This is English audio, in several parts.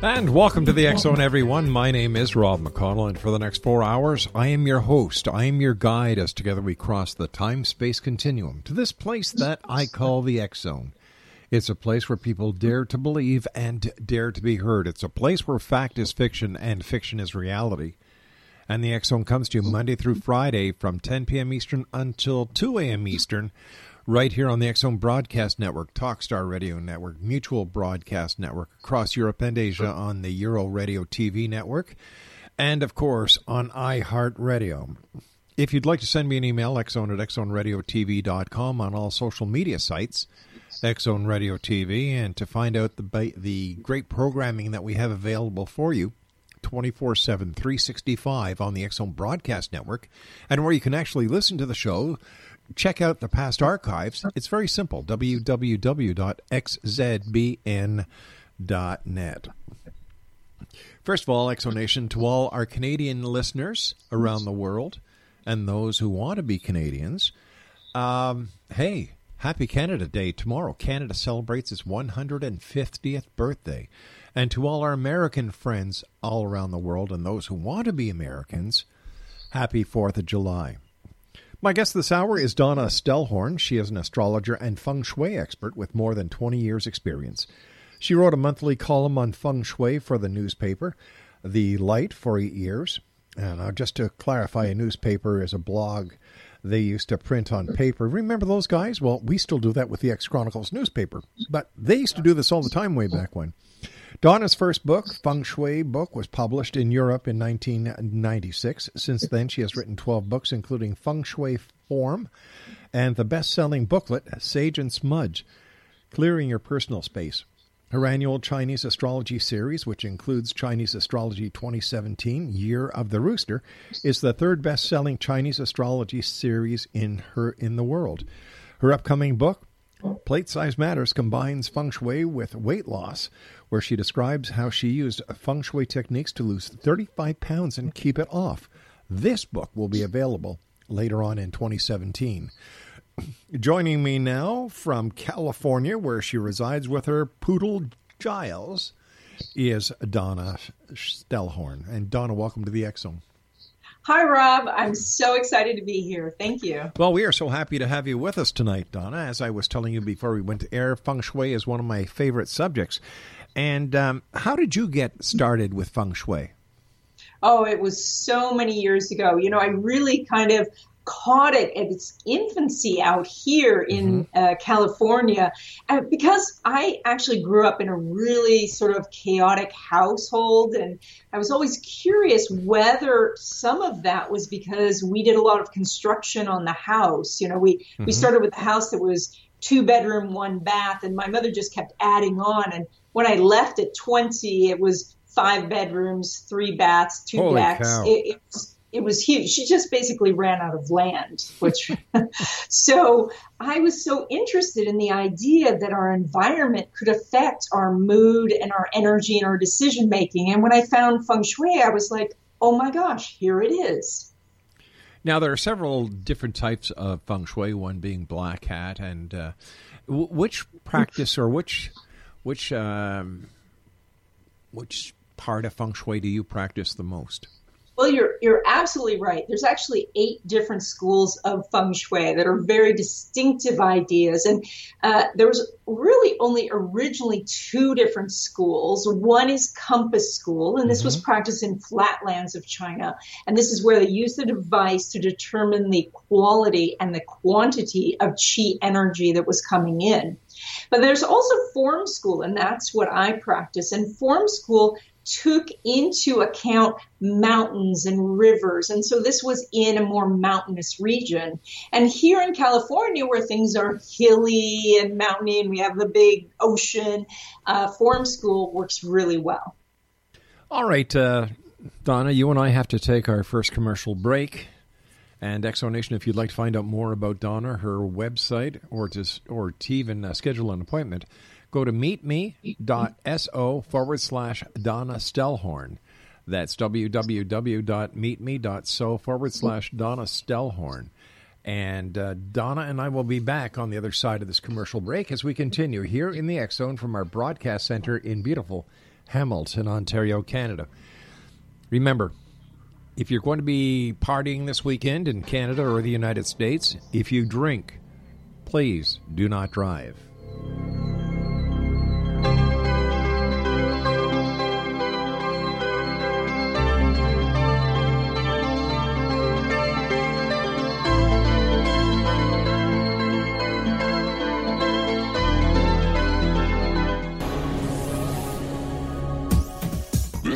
And welcome to the Zone, everyone. My name is Rob McConnell, and for the next four hours, I am your host. I am your guide as together we cross the time space continuum to this place that I call the Zone. It's a place where people dare to believe and dare to be heard. It's a place where fact is fiction and fiction is reality. And the Zone comes to you Monday through Friday from 10 p.m. Eastern until 2 a.m. Eastern right here on the Zone Broadcast Network, Talkstar Radio Network, Mutual Broadcast Network, across Europe and Asia on the Euro Radio TV network, and of course on iHeartRadio. If you'd like to send me an email, xzone at xzoneradiotv.com on all social media sites, Xzone Radio TV, and to find out the, the great programming that we have available for you, 24 7, 365 on the Zone Broadcast Network, and where you can actually listen to the show check out the past archives. It's very simple www.xzbn.net. First of all, Exonation to all our Canadian listeners around the world and those who want to be Canadians. Um, hey, happy Canada Day tomorrow. Canada celebrates its 150th birthday. And to all our American friends all around the world and those who want to be Americans, happy 4th of July. My guest this hour is Donna Stellhorn. She is an astrologer and feng shui expert with more than 20 years' experience. She wrote a monthly column on feng shui for the newspaper, The Light, for eight years. And uh, just to clarify, a newspaper is a blog they used to print on paper. Remember those guys? Well, we still do that with the X Chronicles newspaper, but they used to do this all the time way back when. Donna's first book, Feng Shui book, was published in Europe in 1996. Since then, she has written 12 books, including Feng Shui Form and the best selling booklet, Sage and Smudge Clearing Your Personal Space. Her annual Chinese astrology series, which includes Chinese Astrology 2017 Year of the Rooster, is the third best-selling Chinese astrology series in her in the world. Her upcoming book, Plate Size Matters, combines feng shui with weight loss, where she describes how she used feng shui techniques to lose 35 pounds and keep it off. This book will be available later on in 2017. Joining me now from California, where she resides with her poodle Giles, is Donna Stellhorn. And Donna, welcome to the Zone. Hi, Rob. I'm so excited to be here. Thank you. Well, we are so happy to have you with us tonight, Donna. As I was telling you before we went to air, feng shui is one of my favorite subjects. And um, how did you get started with feng shui? Oh, it was so many years ago. You know, I really kind of caught it at its infancy out here in mm-hmm. uh, California. Uh, because I actually grew up in a really sort of chaotic household, and I was always curious whether some of that was because we did a lot of construction on the house. You know, we, mm-hmm. we started with a house that was two bedroom, one bath, and my mother just kept adding on. And when I left at 20, it was five bedrooms, three baths, two Holy decks. It, it was it was huge. She just basically ran out of land, which so I was so interested in the idea that our environment could affect our mood and our energy and our decision making. And when I found feng shui, I was like, oh my gosh, here it is. Now there are several different types of feng shui. One being black hat, and uh, w- which practice or which which um, which part of feng shui do you practice the most? Well, you're you're absolutely right. There's actually eight different schools of feng shui that are very distinctive ideas, and uh, there was really only originally two different schools. One is Compass School, and this mm-hmm. was practiced in flatlands of China, and this is where they use the device to determine the quality and the quantity of qi energy that was coming in. But there's also form school, and that's what I practice. And form school took into account mountains and rivers. And so this was in a more mountainous region. And here in California, where things are hilly and mountainy and we have the big ocean, uh, Form School works really well. All right, uh, Donna, you and I have to take our first commercial break. And Exonation, if you'd like to find out more about Donna, her website, or to, or to even uh, schedule an appointment, Go to meetme.so forward slash Donna Stellhorn. That's www.meetme.so forward slash Donna Stellhorn. And uh, Donna and I will be back on the other side of this commercial break as we continue here in the Zone from our broadcast center in beautiful Hamilton, Ontario, Canada. Remember, if you're going to be partying this weekend in Canada or the United States, if you drink, please do not drive.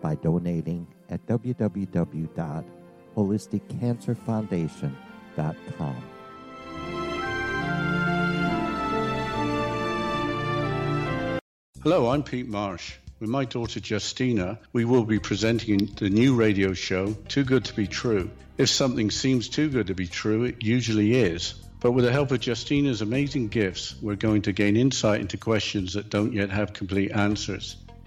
by donating at www.holisticcancerfoundation.com Hello, I'm Pete Marsh. With my daughter Justina, we will be presenting the new radio show, Too Good to Be True. If something seems too good to be true, it usually is. But with the help of Justina's amazing gifts, we're going to gain insight into questions that don't yet have complete answers.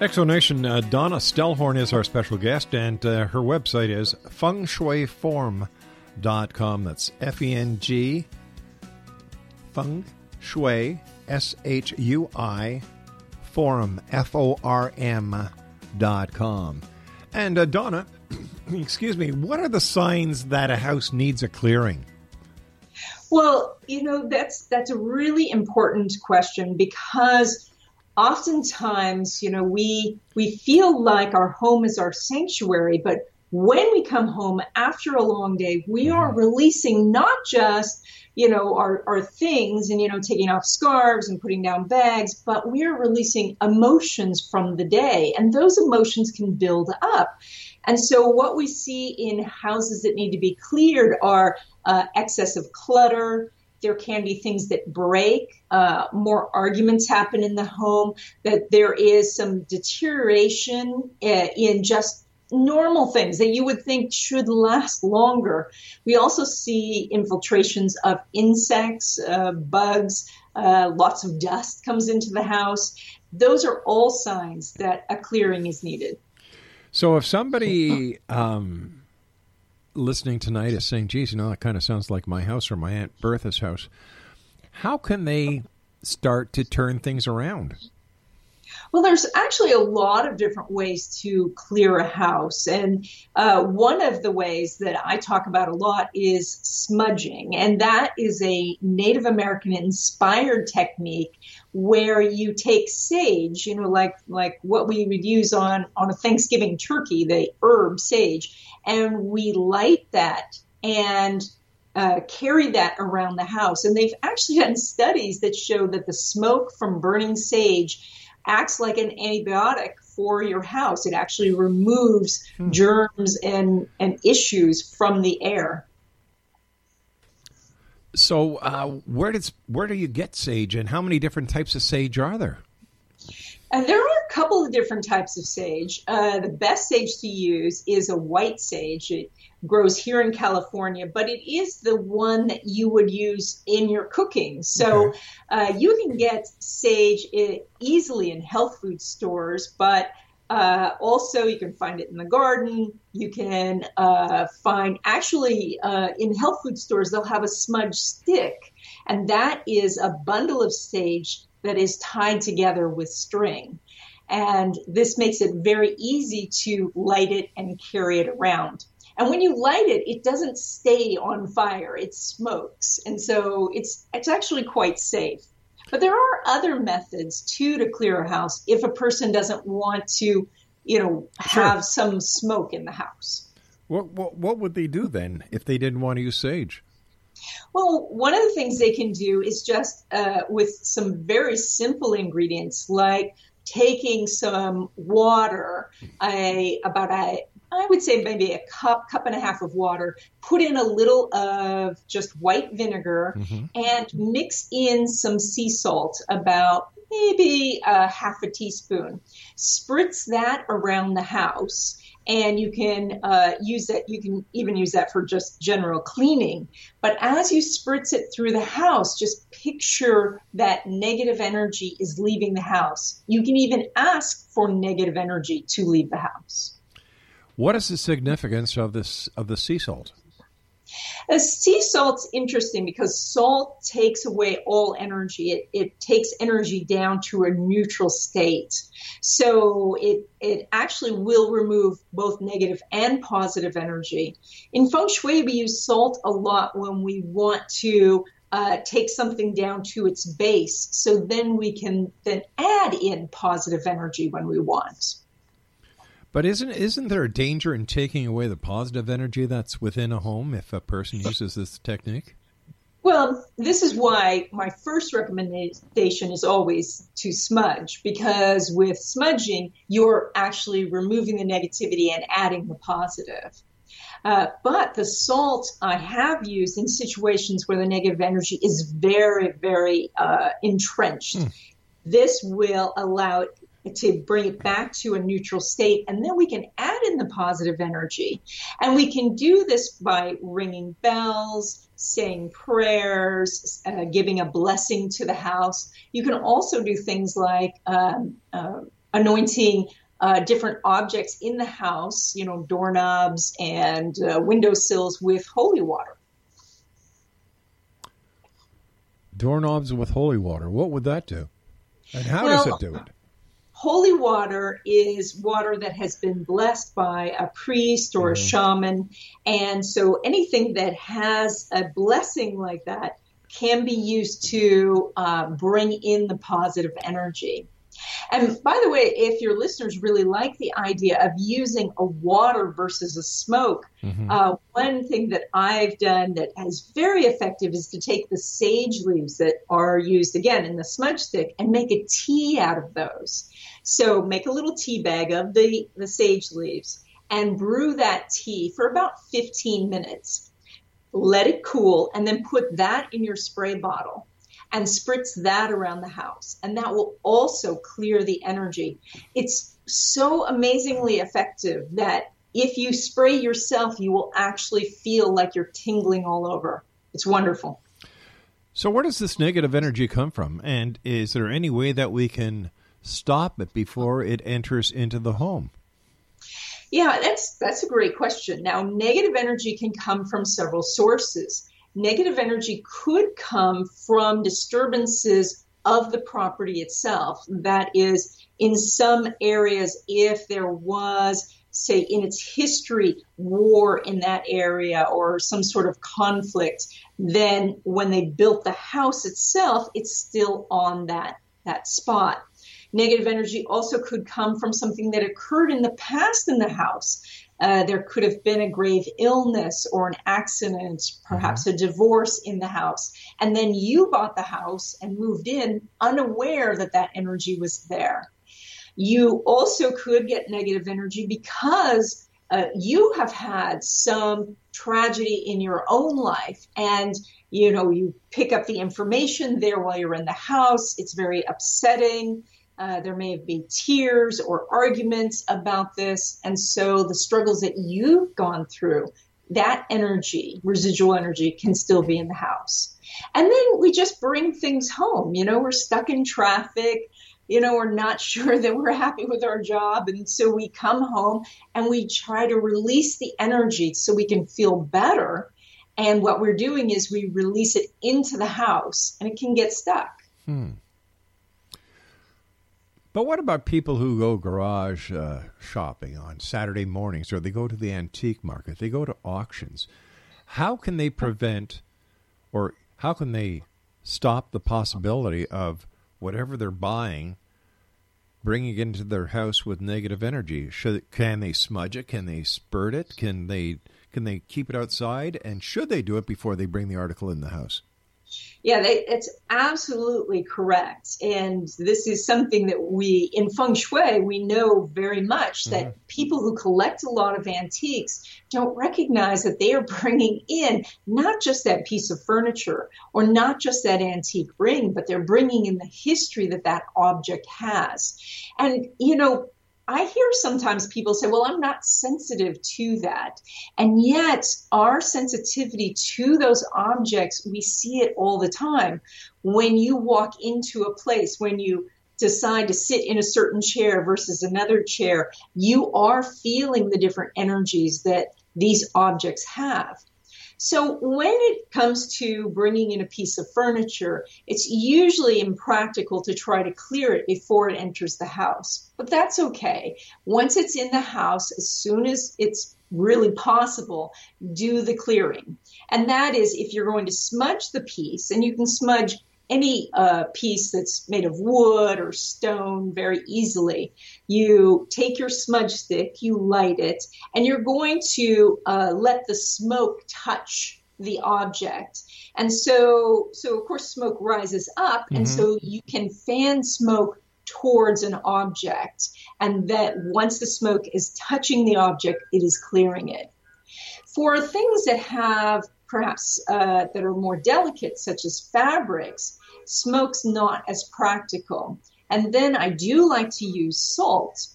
Exonation, uh, Donna Stellhorn is our special guest, and uh, her website is fengshuiform.com. That's F E N G, feng shui, S H U I, form, F O R M dot com. And uh, Donna, excuse me, what are the signs that a house needs a clearing? Well, you know that's that's a really important question because oftentimes, you know, we we feel like our home is our sanctuary, but when we come home after a long day, we are releasing not just you know our, our things and you know taking off scarves and putting down bags but we are releasing emotions from the day and those emotions can build up. And so what we see in houses that need to be cleared are uh, of clutter there can be things that break, uh, more arguments happen in the home, that there is some deterioration uh, in just normal things that you would think should last longer. We also see infiltrations of insects, uh, bugs, uh, lots of dust comes into the house. Those are all signs that a clearing is needed. So if somebody um, listening tonight is saying, geez, you know, that kind of sounds like my house or my Aunt Bertha's house, how can they start to turn things around? Well, there's actually a lot of different ways to clear a house. And uh, one of the ways that I talk about a lot is smudging. And that is a Native American inspired technique where you take sage, you know, like, like what we would use on, on a Thanksgiving turkey, the herb sage, and we light that and uh, carry that around the house. And they've actually done studies that show that the smoke from burning sage acts like an antibiotic for your house. It actually removes hmm. germs and, and issues from the air. So, uh, where does where do you get sage, and how many different types of sage are there? And there are couple of different types of sage. Uh, the best sage to use is a white sage. It grows here in California, but it is the one that you would use in your cooking. So okay. uh, you can get sage easily in health food stores, but uh, also, you can find it in the garden. You can uh, find actually uh, in health food stores, they'll have a smudge stick, and that is a bundle of sage that is tied together with string. And this makes it very easy to light it and carry it around. And when you light it, it doesn't stay on fire, it smokes. And so it's, it's actually quite safe. But there are other methods too to clear a house if a person doesn't want to, you know, have sure. some smoke in the house. What, what, what would they do then if they didn't want to use sage? Well, one of the things they can do is just uh, with some very simple ingredients, like taking some water, a about a I would say maybe a cup, cup and a half of water, put in a little of just white vinegar mm-hmm. and mix in some sea salt, about maybe a half a teaspoon. Spritz that around the house and you can uh, use that. You can even use that for just general cleaning. But as you spritz it through the house, just picture that negative energy is leaving the house. You can even ask for negative energy to leave the house. What is the significance of this of the sea salt? A sea salt's interesting because salt takes away all energy. It, it takes energy down to a neutral state. So it, it actually will remove both negative and positive energy. In feng shui, we use salt a lot when we want to uh, take something down to its base. So then we can then add in positive energy when we want. But isn't isn't there a danger in taking away the positive energy that's within a home if a person uses this technique? Well, this is why my first recommendation is always to smudge, because with smudging, you're actually removing the negativity and adding the positive. Uh, but the salt I have used in situations where the negative energy is very, very uh, entrenched. Mm. This will allow to bring it back to a neutral state. And then we can add in the positive energy. And we can do this by ringing bells, saying prayers, uh, giving a blessing to the house. You can also do things like um, uh, anointing uh, different objects in the house, you know, doorknobs and uh, windowsills with holy water. Doorknobs with holy water. What would that do? And how well, does it do it? Holy water is water that has been blessed by a priest or mm-hmm. a shaman. And so anything that has a blessing like that can be used to uh, bring in the positive energy. And by the way, if your listeners really like the idea of using a water versus a smoke, mm-hmm. uh, one thing that I've done that is very effective is to take the sage leaves that are used again in the smudge stick and make a tea out of those. So make a little tea bag of the, the sage leaves and brew that tea for about 15 minutes. Let it cool and then put that in your spray bottle and spritz that around the house. And that will also clear the energy. It's so amazingly effective that if you spray yourself, you will actually feel like you're tingling all over. It's wonderful. So, where does this negative energy come from? And is there any way that we can stop it before it enters into the home? Yeah, that's that's a great question. Now, negative energy can come from several sources negative energy could come from disturbances of the property itself. That is, in some areas, if there was, say, in its history, war in that area or some sort of conflict, then when they built the house itself, it's still on that, that spot. Negative energy also could come from something that occurred in the past in the house. Uh, there could have been a grave illness or an accident, perhaps mm-hmm. a divorce in the house. And then you bought the house and moved in unaware that that energy was there. You also could get negative energy because uh, you have had some tragedy in your own life and you know you pick up the information there while you're in the house it's very upsetting uh, there may have been tears or arguments about this. And so the struggles that you've gone through, that energy, residual energy, can still be in the house. And then we just bring things home. You know, we're stuck in traffic. You know, we're not sure that we're happy with our job. And so we come home and we try to release the energy so we can feel better. And what we're doing is we release it into the house and it can get stuck. Hmm. But what about people who go garage uh, shopping on Saturday mornings or they go to the antique market, they go to auctions? How can they prevent or how can they stop the possibility of whatever they're buying bringing into their house with negative energy? Should can they smudge it? Can they spurt it? Can they can they keep it outside? And should they do it before they bring the article in the house? Yeah, they, it's absolutely correct. And this is something that we, in feng shui, we know very much that mm-hmm. people who collect a lot of antiques don't recognize that they are bringing in not just that piece of furniture or not just that antique ring, but they're bringing in the history that that object has. And, you know, I hear sometimes people say, well, I'm not sensitive to that. And yet, our sensitivity to those objects, we see it all the time. When you walk into a place, when you decide to sit in a certain chair versus another chair, you are feeling the different energies that these objects have. So when it comes to bringing in a piece of furniture, it's usually impractical to try to clear it before it enters the house. But that's okay. Once it's in the house, as soon as it's really possible, do the clearing. And that is if you're going to smudge the piece, and you can smudge any uh, piece that's made of wood or stone very easily. You take your smudge stick, you light it, and you're going to uh, let the smoke touch the object. And so, so of course, smoke rises up, mm-hmm. and so you can fan smoke towards an object, and that once the smoke is touching the object, it is clearing it. For things that have perhaps uh, that are more delicate, such as fabrics, smoke's not as practical. And then I do like to use salt.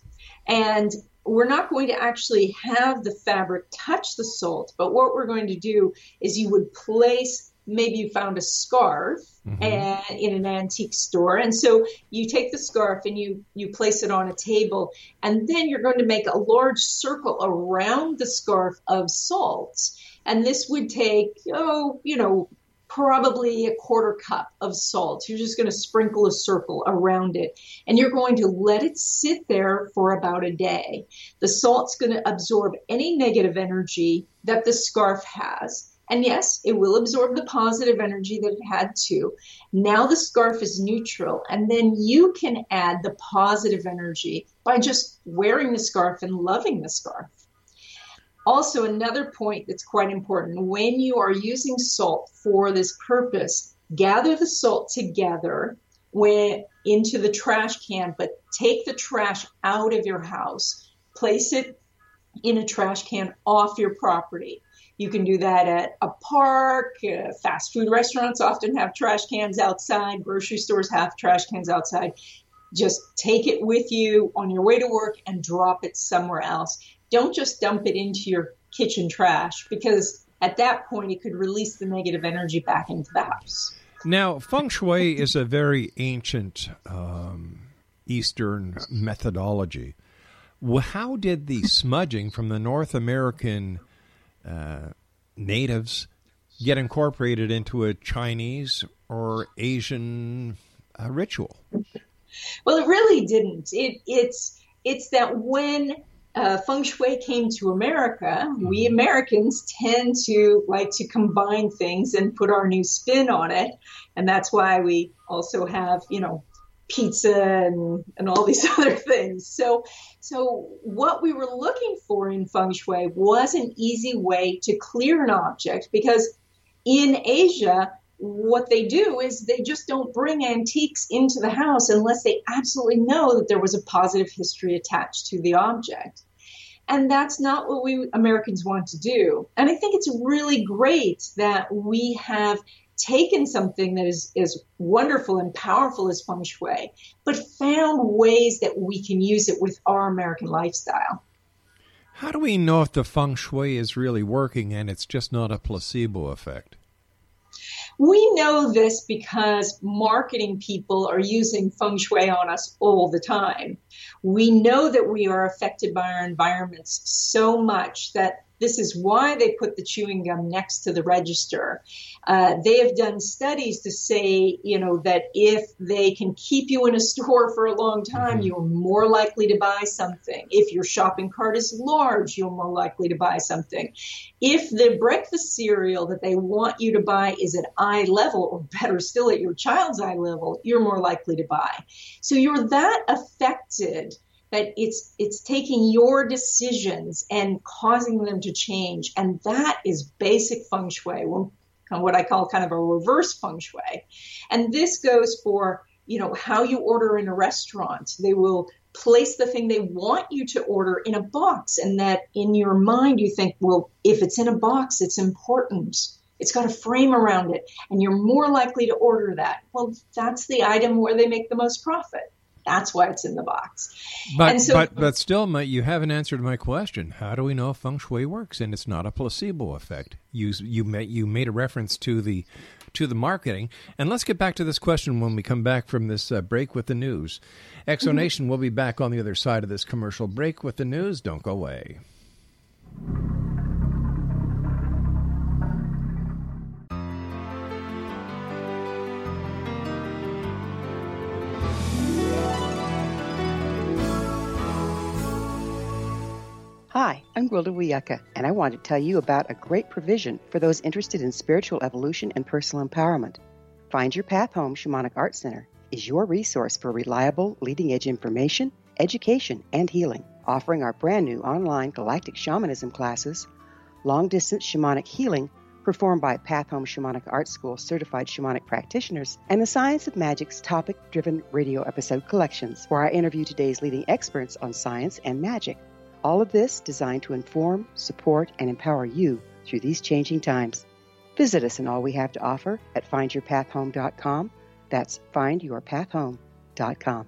And we're not going to actually have the fabric touch the salt, but what we're going to do is you would place maybe you found a scarf mm-hmm. and in an antique store and so you take the scarf and you you place it on a table and then you're going to make a large circle around the scarf of salt and this would take, oh, you know, probably a quarter cup of salt. You're just going to sprinkle a circle around it and you're going to let it sit there for about a day. The salt's going to absorb any negative energy that the scarf has. And yes, it will absorb the positive energy that it had to. Now the scarf is neutral, and then you can add the positive energy by just wearing the scarf and loving the scarf. Also, another point that's quite important when you are using salt for this purpose, gather the salt together when, into the trash can, but take the trash out of your house. Place it in a trash can off your property. You can do that at a park. Uh, fast food restaurants often have trash cans outside. Grocery stores have trash cans outside. Just take it with you on your way to work and drop it somewhere else don't just dump it into your kitchen trash because at that point it could release the negative energy back into the house. Now, feng shui is a very ancient um, Eastern methodology. How did the smudging from the North American uh, natives get incorporated into a Chinese or Asian uh, ritual? Well, it really didn't. It, it's it's that when uh, feng shui came to America, we mm-hmm. Americans tend to like to combine things and put our new spin on it. And that's why we also have, you know, pizza and, and all these other things. So, so what we were looking for in feng shui was an easy way to clear an object because in Asia, what they do is they just don't bring antiques into the house unless they absolutely know that there was a positive history attached to the object. And that's not what we Americans want to do. And I think it's really great that we have taken something that is wonderful and powerful as feng shui, but found ways that we can use it with our American lifestyle. How do we know if the feng shui is really working and it's just not a placebo effect? We know this because marketing people are using feng shui on us all the time. We know that we are affected by our environments so much that this is why they put the chewing gum next to the register. Uh, they have done studies to say, you know, that if they can keep you in a store for a long time, mm-hmm. you're more likely to buy something. If your shopping cart is large, you're more likely to buy something. If the breakfast cereal that they want you to buy is at eye level, or better still, at your child's eye level, you're more likely to buy. So you're that affected that it's it's taking your decisions and causing them to change. And that is basic feng shui what i call kind of a reverse feng shui. And this goes for you know how you order in a restaurant. They will place the thing they want you to order in a box and that in your mind you think well if it's in a box it's important. It's got a frame around it and you're more likely to order that. Well that's the item where they make the most profit that's why it's in the box. But so, but but still, my, you haven't answered my question. How do we know if feng shui works and it's not a placebo effect? You you made you made a reference to the to the marketing, and let's get back to this question when we come back from this uh, break with the news. Exonation mm-hmm. will be back on the other side of this commercial break with the news. Don't go away. Hi, I'm Gwilda Wiyaka, and I want to tell you about a great provision for those interested in spiritual evolution and personal empowerment. Find Your Path Home Shamanic Art Center is your resource for reliable, leading edge information, education, and healing, offering our brand new online galactic shamanism classes, long distance shamanic healing performed by Path Home Shamanic Art School certified shamanic practitioners, and the Science of Magic's topic driven radio episode collections, where I interview today's leading experts on science and magic. All of this designed to inform, support, and empower you through these changing times. Visit us and all we have to offer at findyourpathhome.com. That's findyourpathhome.com.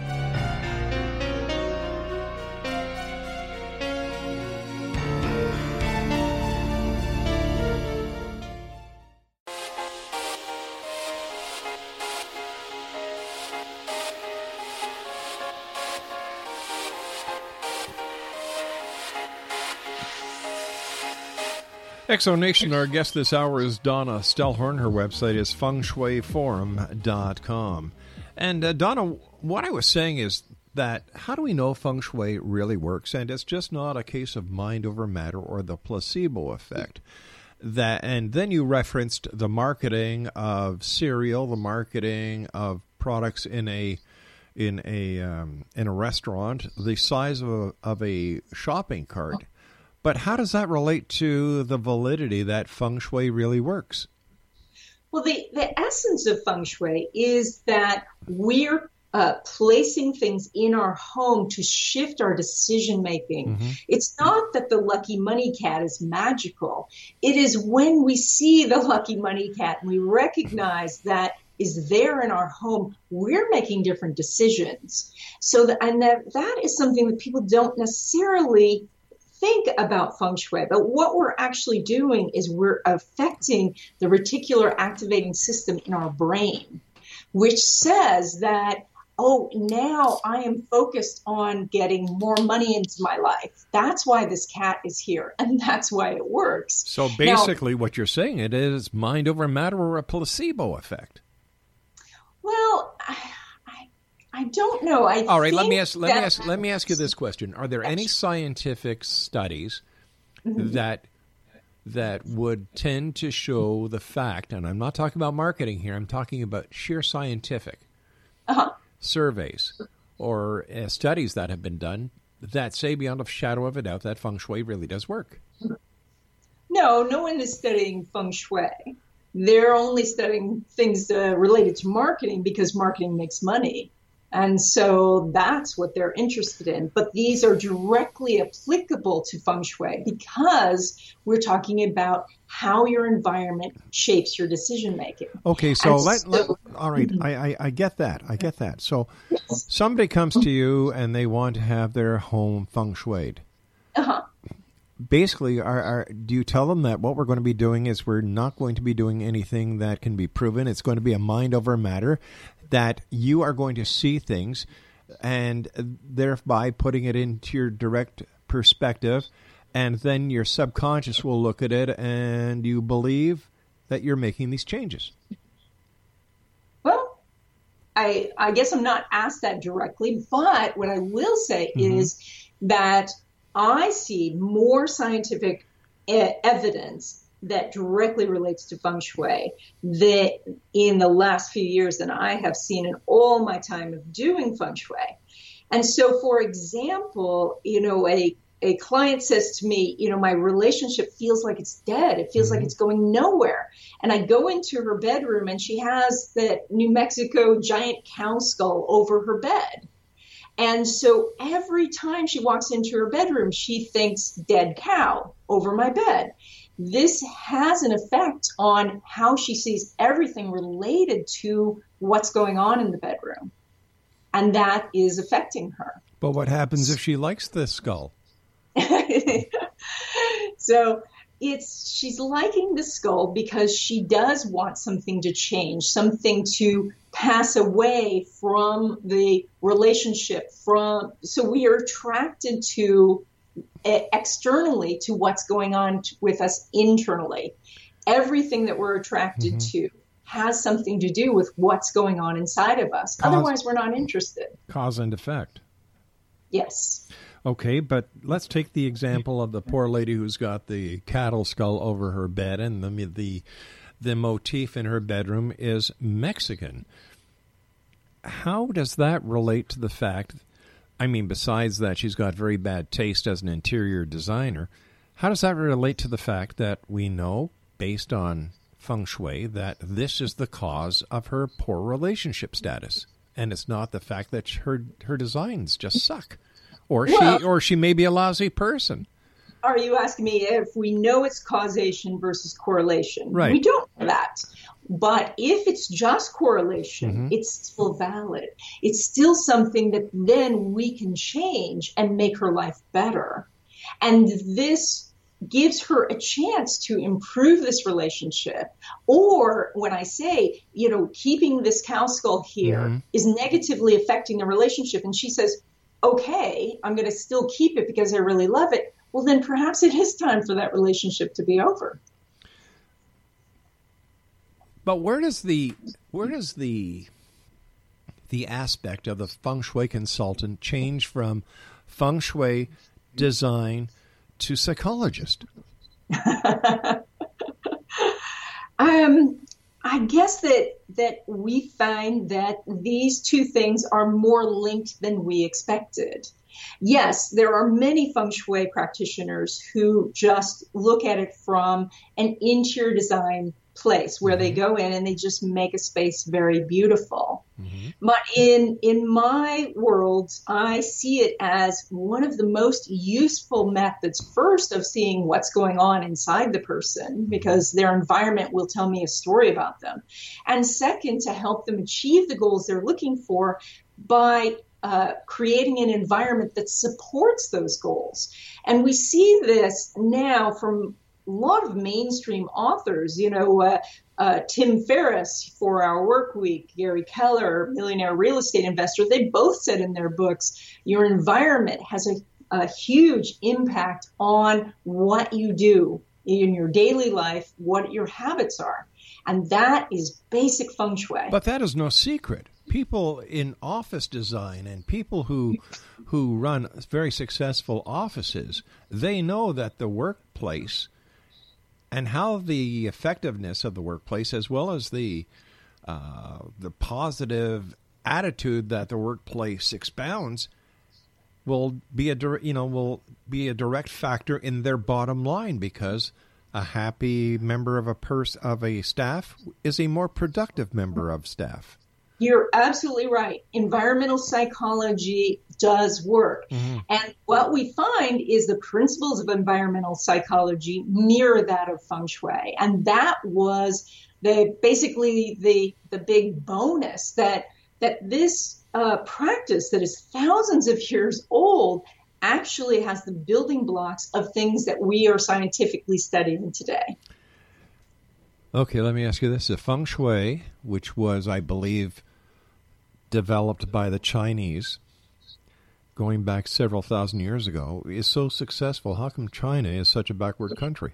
Exonation, our guest this hour is Donna Stellhorn. Her website is fengshuiform.com. And uh, Donna, what I was saying is that how do we know feng shui really works? And it's just not a case of mind over matter or the placebo effect. That and then you referenced the marketing of cereal, the marketing of products in a in a um, in a restaurant, the size of a, of a shopping cart. But how does that relate to the validity that feng shui really works? Well, the, the essence of feng shui is that we're uh, placing things in our home to shift our decision making. Mm-hmm. It's not that the lucky money cat is magical. It is when we see the lucky money cat and we recognize that is there in our home, we're making different decisions. So that, and that, that is something that people don't necessarily think about feng shui, but what we're actually doing is we're affecting the reticular activating system in our brain, which says that, oh, now I am focused on getting more money into my life. That's why this cat is here, and that's why it works. So basically, now, what you're saying it is mind over matter or a placebo effect. Well, I, I don't know. I all right. Let me ask. Let me ask. Let me ask you this question: Are there any scientific studies mm-hmm. that that would tend to show the fact? And I'm not talking about marketing here. I'm talking about sheer scientific uh-huh. surveys or uh, studies that have been done that say beyond a shadow of a doubt that feng shui really does work. No, no one is studying feng shui. They're only studying things uh, related to marketing because marketing makes money. And so that's what they're interested in. But these are directly applicable to feng shui because we're talking about how your environment shapes your decision making. Okay, so, let, so let, all right, mm-hmm. I, I, I, get that. I get that. So yes. somebody comes to you and they want to have their home feng shuied. Uh-huh. Basically, are, are, do you tell them that what we're going to be doing is we're not going to be doing anything that can be proven? It's going to be a mind over matter that you are going to see things and thereby putting it into your direct perspective and then your subconscious will look at it and you believe that you're making these changes well i i guess i'm not asked that directly but what i will say mm-hmm. is that i see more scientific evidence that directly relates to feng shui that in the last few years than I have seen in all my time of doing feng shui. And so, for example, you know, a a client says to me, you know, my relationship feels like it's dead. It feels mm-hmm. like it's going nowhere. And I go into her bedroom and she has that New Mexico giant cow skull over her bed. And so every time she walks into her bedroom, she thinks dead cow over my bed this has an effect on how she sees everything related to what's going on in the bedroom. And that is affecting her. But what happens if she likes the skull? so it's she's liking the skull because she does want something to change, something to pass away from the relationship from so we are attracted to externally to what's going on with us internally. Everything that we're attracted mm-hmm. to has something to do with what's going on inside of us. Cause, Otherwise, we're not interested. Cause and effect. Yes. Okay, but let's take the example of the poor lady who's got the cattle skull over her bed, and the the the motif in her bedroom is Mexican. How does that relate to the fact I mean, besides that, she's got very bad taste as an interior designer. How does that relate to the fact that we know, based on feng shui, that this is the cause of her poor relationship status? And it's not the fact that her her designs just suck, or well, she or she may be a lousy person. Are you asking me if we know it's causation versus correlation? Right. We don't know that. But if it's just correlation, mm-hmm. it's still valid. It's still something that then we can change and make her life better. And this gives her a chance to improve this relationship. Or when I say, you know, keeping this cow skull here mm-hmm. is negatively affecting the relationship, and she says, okay, I'm going to still keep it because I really love it, well, then perhaps it is time for that relationship to be over. But where does the where does the the aspect of the feng shui consultant change from feng shui design to psychologist? um, I guess that that we find that these two things are more linked than we expected. Yes, there are many feng shui practitioners who just look at it from an interior design place where mm-hmm. they go in and they just make a space very beautiful. Mm-hmm. But in in my world, I see it as one of the most useful methods first of seeing what's going on inside the person because their environment will tell me a story about them. And second to help them achieve the goals they're looking for by uh, creating an environment that supports those goals. And we see this now from a lot of mainstream authors, you know, uh, uh, Tim Ferriss, Four Hour Work Week, Gary Keller, Millionaire Real Estate Investor, they both said in their books, your environment has a, a huge impact on what you do in your daily life, what your habits are. And that is basic feng shui. But that is no secret. People in office design and people who who run very successful offices, they know that the workplace and how the effectiveness of the workplace, as well as the uh, the positive attitude that the workplace expounds, will be a you know will be a direct factor in their bottom line because a happy member of a purse of a staff is a more productive member of staff. You're absolutely right. Environmental psychology does work. Mm-hmm. And what we find is the principles of environmental psychology mirror that of feng shui. And that was the basically the the big bonus that that this uh, practice that is thousands of years old actually has the building blocks of things that we are scientifically studying today. Okay, let me ask you this: the feng shui, which was, I believe, developed by the Chinese going back several thousand years ago is so successful? How come China is such a backward country?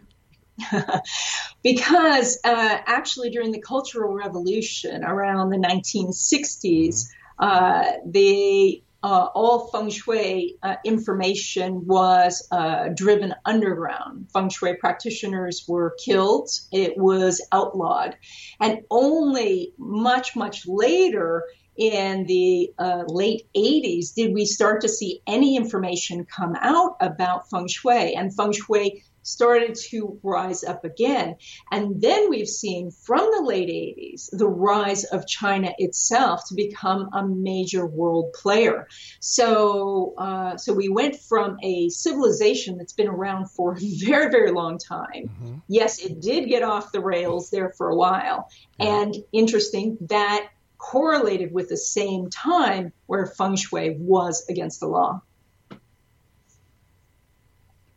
because uh, actually, during the Cultural Revolution around the 1960s, mm-hmm. uh, the uh, all feng shui uh, information was uh, driven underground. Feng shui practitioners were killed. It was outlawed. And only much, much later in the uh, late 80s did we start to see any information come out about feng shui? And feng shui started to rise up again. And then we've seen from the late 80s the rise of china itself to become a major world player. So uh, so we went from a civilization that's been around for a very very long time. Mm-hmm. yes it did get off the rails there for a while. And interesting that correlated with the same time where feng shui was against the law.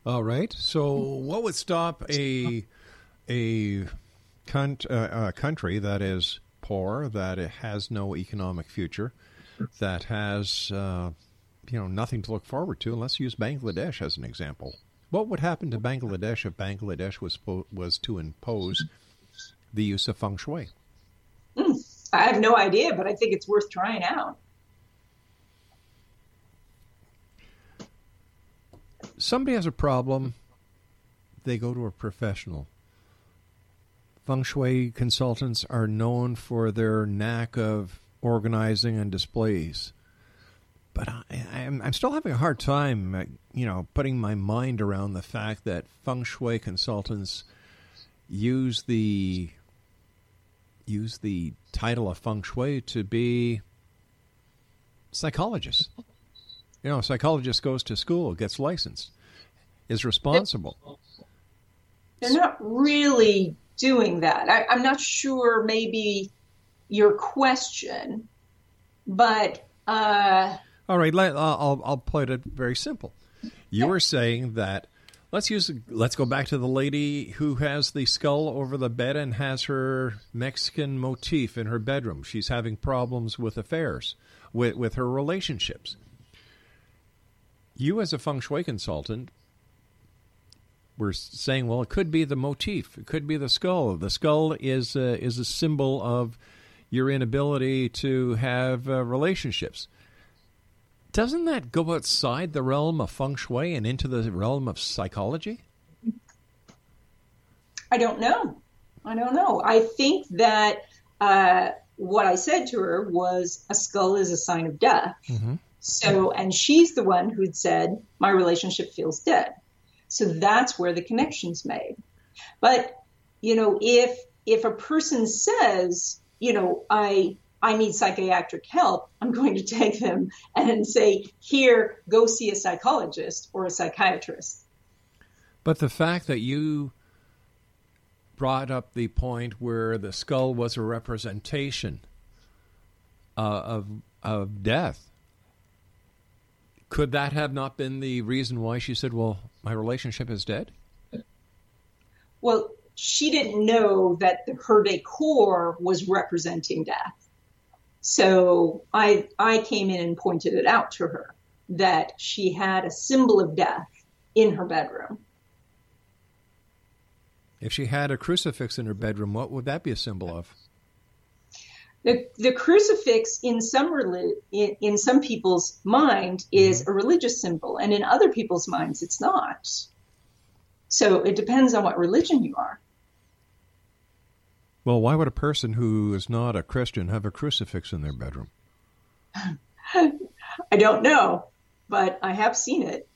All right. So, what would stop a a uh, country that is poor, that has no economic future, that has uh, you know nothing to look forward to? And let's use Bangladesh as an example. What would happen to Bangladesh if Bangladesh was was to impose the use of feng shui? I have no idea, but I think it's worth trying out. Somebody has a problem, they go to a professional. Feng Shui consultants are known for their knack of organizing and displays. But I, am I'm still having a hard time, uh, you know, putting my mind around the fact that Feng Shui consultants use the use the title of feng shui to be psychologist. You know, a psychologist goes to school, gets licensed, is responsible. They're not really doing that. I, am not sure, maybe your question, but. Uh, All right, let, I'll, I'll put it very simple. You were saying that Let's use. Let's go back to the lady who has the skull over the bed and has her Mexican motif in her bedroom. She's having problems with affairs, with with her relationships. You, as a feng shui consultant, we're saying, well, it could be the motif, it could be the skull. The skull is uh, is a symbol of your inability to have uh, relationships. Doesn't that go outside the realm of feng shui and into the realm of psychology? I don't know. I don't know. I think that uh, what I said to her was a skull is a sign of death. Mm-hmm. So, and she's the one who'd said, my relationship feels dead. So that's where the connection's made. But, you know, if, if a person says, you know, I, I need psychiatric help, I'm going to take them and say, here, go see a psychologist or a psychiatrist. But the fact that you brought up the point where the skull was a representation uh, of of death. Could that have not been the reason why she said, "Well, my relationship is dead"? Well, she didn't know that her decor was representing death. So I I came in and pointed it out to her that she had a symbol of death in her bedroom. If she had a crucifix in her bedroom, what would that be a symbol of? The, the crucifix in some in, in some people's mind is mm-hmm. a religious symbol, and in other people's minds, it's not. So it depends on what religion you are. Well, why would a person who is not a Christian have a crucifix in their bedroom? I don't know, but I have seen it.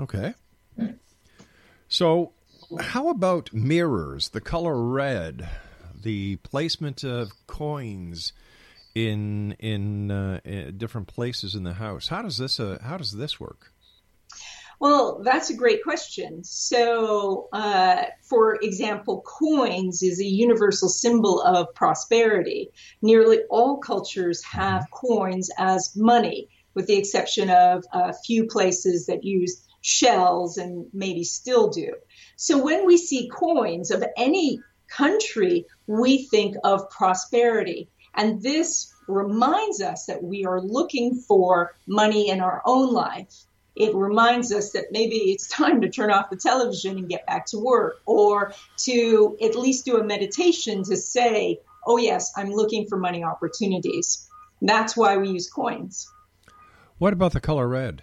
Okay. So, how about mirrors, the color red, the placement of coins in in, uh, in different places in the house? How does this uh, how does this work? Well, that's a great question. So, uh, for example, coins is a universal symbol of prosperity. Nearly all cultures have coins as money, with the exception of a few places that use shells and maybe still do. So when we see coins of any country, we think of prosperity. And this reminds us that we are looking for money in our own life. It reminds us that maybe it's time to turn off the television and get back to work, or to at least do a meditation to say, oh, yes, I'm looking for money opportunities. That's why we use coins. What about the color red?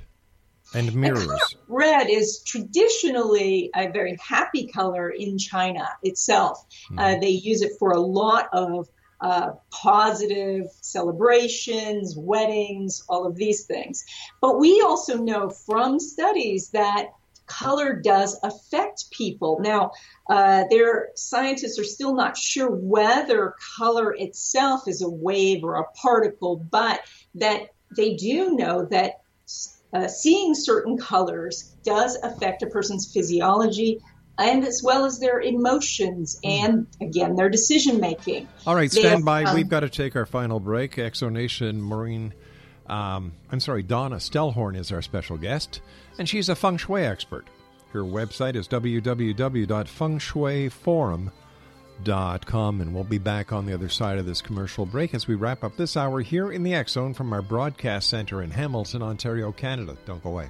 and mirrors. red is traditionally a very happy color in China itself. Mm. Uh, they use it for a lot of uh, positive celebrations, weddings, all of these things. But we also know from studies that color does affect people. Now, uh, their scientists are still not sure whether color itself is a wave or a particle, but that they do know that uh, seeing certain colors does affect a person's physiology and as well as their emotions hmm. and again their decision making. All right, stand by. Um, We've got to take our final break. Exonation Maureen, um, I'm sorry, Donna Stellhorn is our special guest, and she's a feng shui expert. Her website is www.fengshuiform.com and we'll be back on the other side of this commercial break as we wrap up this hour here in the X Zone from our broadcast center in Hamilton, Ontario, Canada. Don't go away.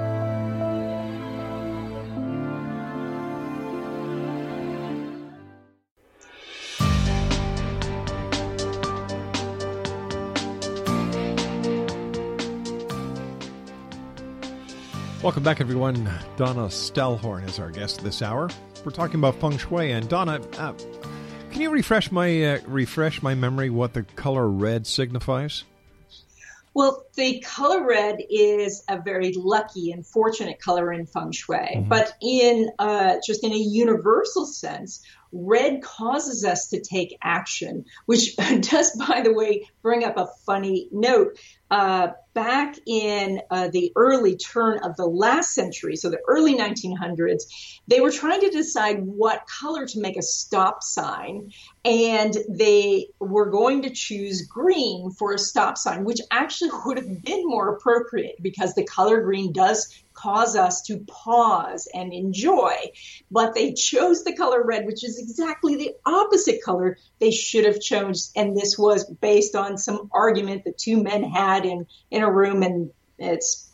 Welcome back, everyone. Donna Stellhorn is our guest this hour. We're talking about feng shui, and Donna, uh, can you refresh my uh, refresh my memory what the color red signifies? Well, the color red is a very lucky and fortunate color in feng shui, mm-hmm. but in uh, just in a universal sense, red causes us to take action, which does, by the way, bring up a funny note. Uh, back in uh, the early turn of the last century, so the early 1900s, they were trying to decide what color to make a stop sign, and they were going to choose green for a stop sign, which actually would have been more appropriate because the color green does cause us to pause and enjoy. But they chose the color red, which is exactly the opposite color they should have chosen. And this was based on some argument that two men had in, in a room. And it's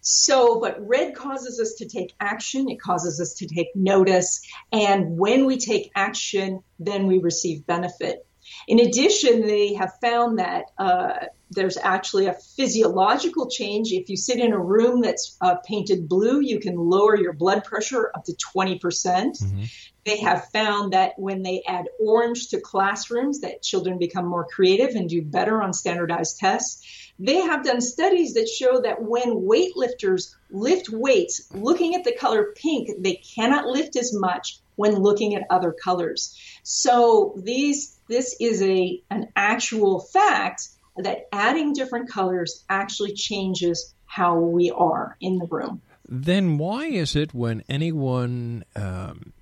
so, but red causes us to take action. It causes us to take notice. And when we take action, then we receive benefit. In addition, they have found that uh, there's actually a physiological change. If you sit in a room that's uh, painted blue, you can lower your blood pressure up to 20%. percent mm hmm They have found that when they add orange to classrooms, that children become more creative and do better on standardized tests. They have done studies that show that when weightlifters lift weights looking at the color pink, they cannot lift as much when looking at other colors. So these this is a an actual fact that adding different colors actually changes how we are in the room. Then why is it when anyone um,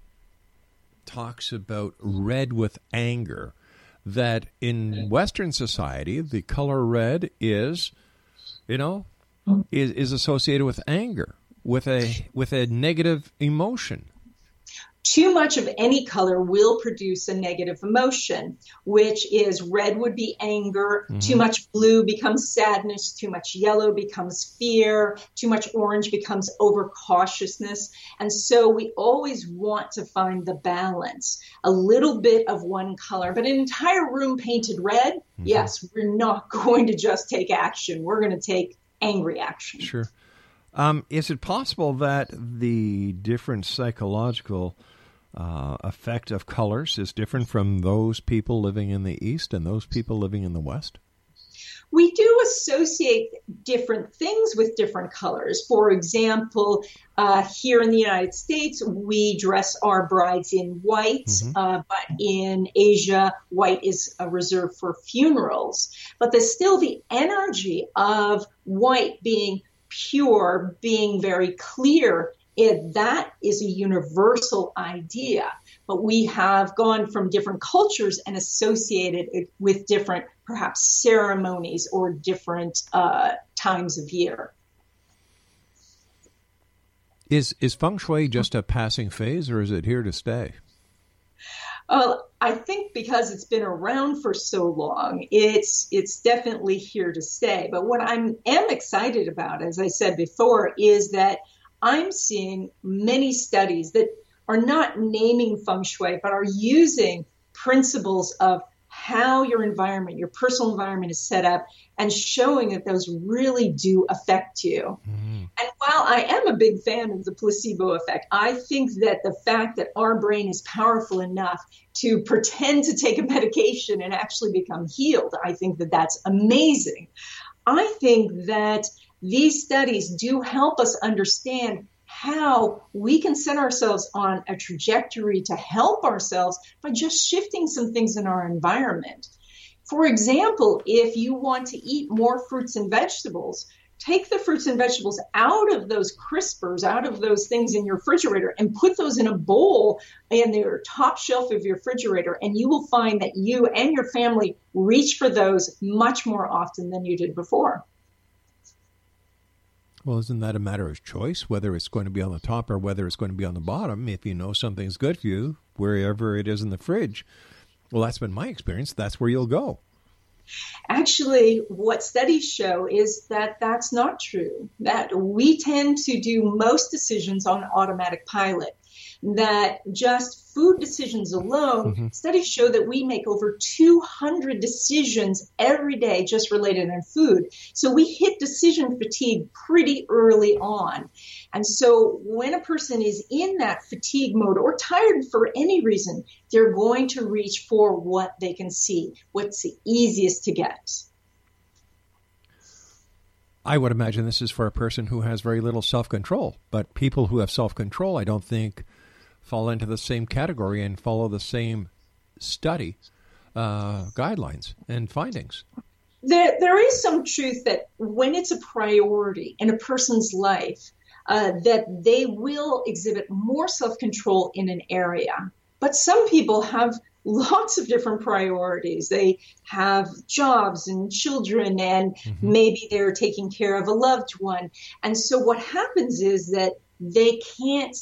talks about red with anger that in Western society the color red is, you know, is, is associated with anger, with a with a negative emotion? Too much of any color will produce a negative emotion, which is red would be anger, mm-hmm. too much blue becomes sadness, too much yellow becomes fear, too much orange becomes overcautiousness. And so we always want to find the balance, a little bit of one color, but an entire room painted red, mm-hmm. yes, we're not going to just take action. We're going to take angry action. Sure. Um, is it possible that the different psychological uh, effect of colors is different from those people living in the East and those people living in the West? We do associate different things with different colors. For example, uh, here in the United States, we dress our brides in white, mm-hmm. uh, but in Asia, white is reserved for funerals. But there's still the energy of white being pure, being very clear, it, that is a universal idea, but we have gone from different cultures and associated it with different, perhaps, ceremonies or different uh, times of year. Is is feng shui just a passing phase, or is it here to stay? Well, I think because it's been around for so long, it's it's definitely here to stay. But what I am excited about, as I said before, is that I'm seeing many studies that are not naming feng shui, but are using principles of how your environment, your personal environment is set up, and showing that those really do affect you. Mm-hmm. While I am a big fan of the placebo effect, I think that the fact that our brain is powerful enough to pretend to take a medication and actually become healed, I think that that's amazing. I think that these studies do help us understand how we can set ourselves on a trajectory to help ourselves by just shifting some things in our environment. For example, if you want to eat more fruits and vegetables, take the fruits and vegetables out of those crispers, out of those things in your refrigerator, and put those in a bowl in your top shelf of your refrigerator, and you will find that you and your family reach for those much more often than you did before. Well, isn't that a matter of choice, whether it's going to be on the top or whether it's going to be on the bottom? If you know something's good for you, wherever it is in the fridge, well, that's been my experience. That's where you'll go. Actually, what studies show is that that's not true. That we tend to do most decisions on automatic pilot that just food decisions alone, mm-hmm. studies show that we make over 200 decisions every day just related to food. So we hit decision fatigue pretty early on. And so when a person is in that fatigue mode or tired for any reason, they're going to reach for what they can see, what's the easiest to get. I would imagine this is for a person who has very little self control. But people who have self control, I don't think fall into the same category and follow the same study uh, guidelines and findings. There, there is some truth that when it's a priority in a person's life, uh, that they will exhibit more self control in an area. But some people have lots of different priorities. They have jobs and children, and mm-hmm. maybe they're taking care of a loved one. And so what happens is that they can't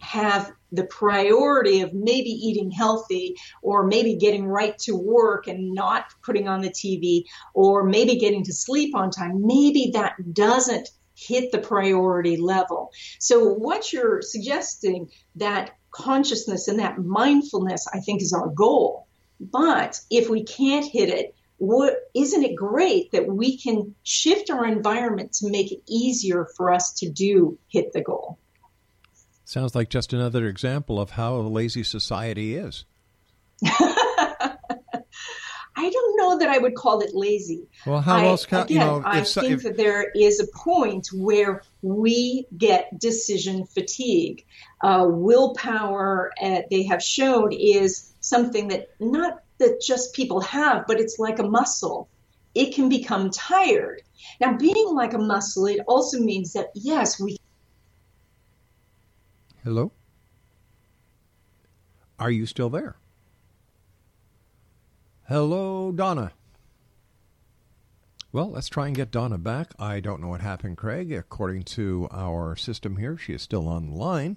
have the priority of maybe eating healthy or maybe getting right to work and not putting on the TV or maybe getting to sleep on time, maybe that doesn't hit the priority level. So what you're suggesting that consciousness and that mindfulness, I think is our goal But if we can't hit it, what, isn't it great that we can shift our environment to make it easier for us to do hit the goal? Sounds like just another example of how a lazy society is. I don't know that I would call it lazy. Well, how I, else can again, you know? I so- think if- that there is a point where we get decision fatigue. Uh, willpower, uh, they have shown, is something that not that just people have, but it's like a muscle. It can become tired. Now, being like a muscle, it also means that yes, we Hello? Are you still there? Hello, Donna. Well, let's try and get Donna back. I don't know what happened, Craig. According to our system here, she is still on the line.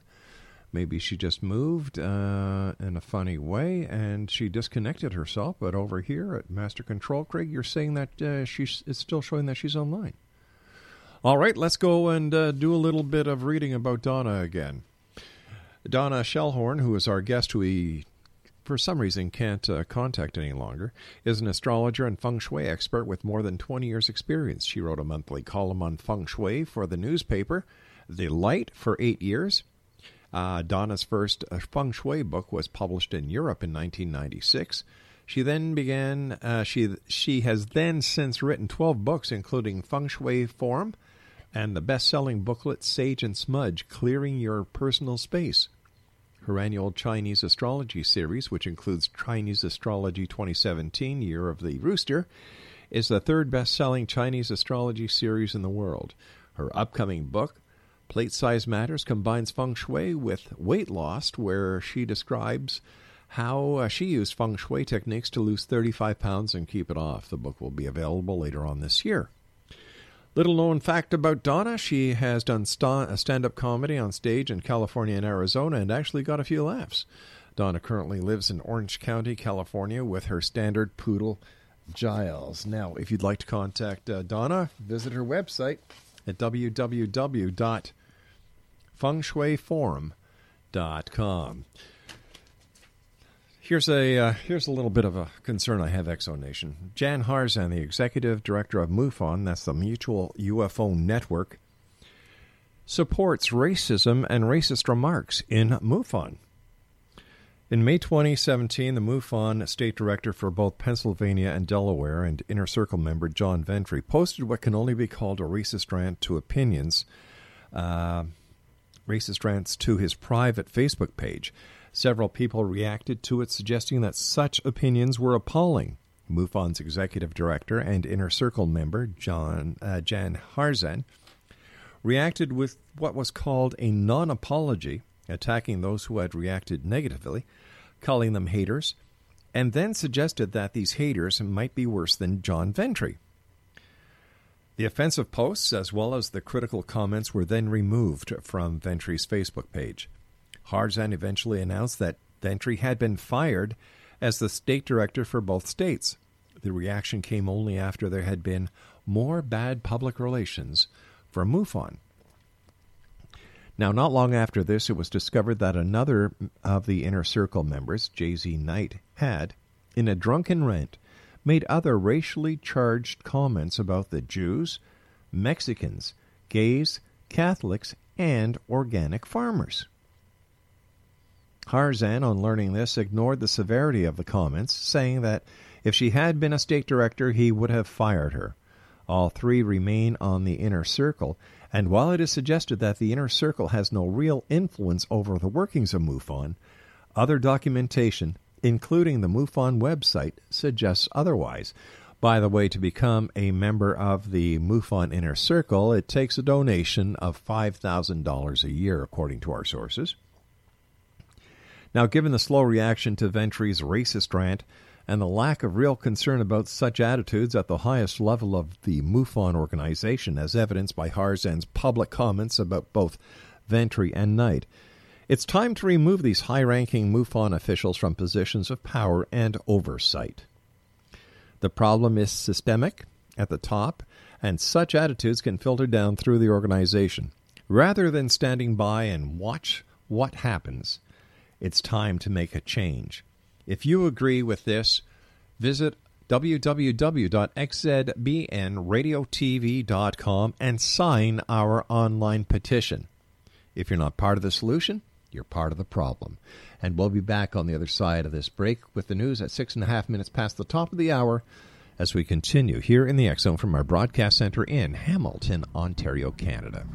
Maybe she just moved uh, in a funny way and she disconnected herself. But over here at Master Control, Craig, you're saying that uh, she's it's still showing that she's online. All right, let's go and uh, do a little bit of reading about Donna again. Donna Stellhorn, who is our guest, who we, for some reason, can't uh, contact any longer, is an astrologer and feng shui expert with more than 20 years' experience. She wrote a monthly column on feng shui for the newspaper The Light for eight years. Uh, Donna's first uh, feng shui book was published in Europe in 1996. She then began. Uh, she she has then since written 12 books, including Feng Shui Form and the best-selling booklet Sage and Smudge: Clearing Your Personal Space. Her annual Chinese astrology series, which includes Chinese Astrology 2017 Year of the Rooster, is the third best-selling Chinese astrology series in the world. Her upcoming book, Plate Size Matters, combines feng shui with weight loss, where she describes how uh, she used feng shui techniques to lose 35 pounds and keep it off. The book will be available later on this year. Little known fact about Donna, she has done sta- stand up comedy on stage in California and Arizona and actually got a few laughs. Donna currently lives in Orange County, California, with her standard poodle, Giles. Now, if you'd like to contact uh, Donna, visit her website at www.fengshuiform.com. Here's a uh, here's a little bit of a concern I have, Exonation. Jan Harzan, the executive director of MUFON, that's the Mutual UFO Network, supports racism and racist remarks in MUFON. In May 2017, the MUFON state director for both Pennsylvania and Delaware and Inner Circle member John Ventre posted what can only be called a racist rant to opinions, uh, racist rants to his private Facebook page. Several people reacted to it, suggesting that such opinions were appalling. MUFON's executive director and Inner Circle member, John uh, Jan Harzan, reacted with what was called a non apology, attacking those who had reacted negatively, calling them haters, and then suggested that these haters might be worse than John Ventre. The offensive posts, as well as the critical comments, were then removed from Ventre's Facebook page. Harzan eventually announced that Ventre had been fired as the state director for both states. The reaction came only after there had been more bad public relations for MUFON. Now, not long after this, it was discovered that another of the inner circle members, JZ Knight, had, in a drunken rant, made other racially charged comments about the Jews, Mexicans, gays, Catholics, and organic farmers. Harzan, on learning this, ignored the severity of the comments, saying that if she had been a state director, he would have fired her. All three remain on the inner circle, and while it is suggested that the inner circle has no real influence over the workings of MUFON, other documentation, including the MUFON website, suggests otherwise. By the way, to become a member of the MUFON Inner Circle, it takes a donation of $5,000 a year, according to our sources. Now, given the slow reaction to Ventre's racist rant and the lack of real concern about such attitudes at the highest level of the MUFON organization, as evidenced by Harzan's public comments about both Ventry and Knight, it's time to remove these high ranking MUFON officials from positions of power and oversight. The problem is systemic at the top, and such attitudes can filter down through the organization. Rather than standing by and watch what happens, it's time to make a change. If you agree with this, visit www.xzbnradiotv.com and sign our online petition. If you're not part of the solution, you're part of the problem. And we'll be back on the other side of this break with the news at six and a half minutes past the top of the hour as we continue here in the Zone from our broadcast center in Hamilton, Ontario, Canada.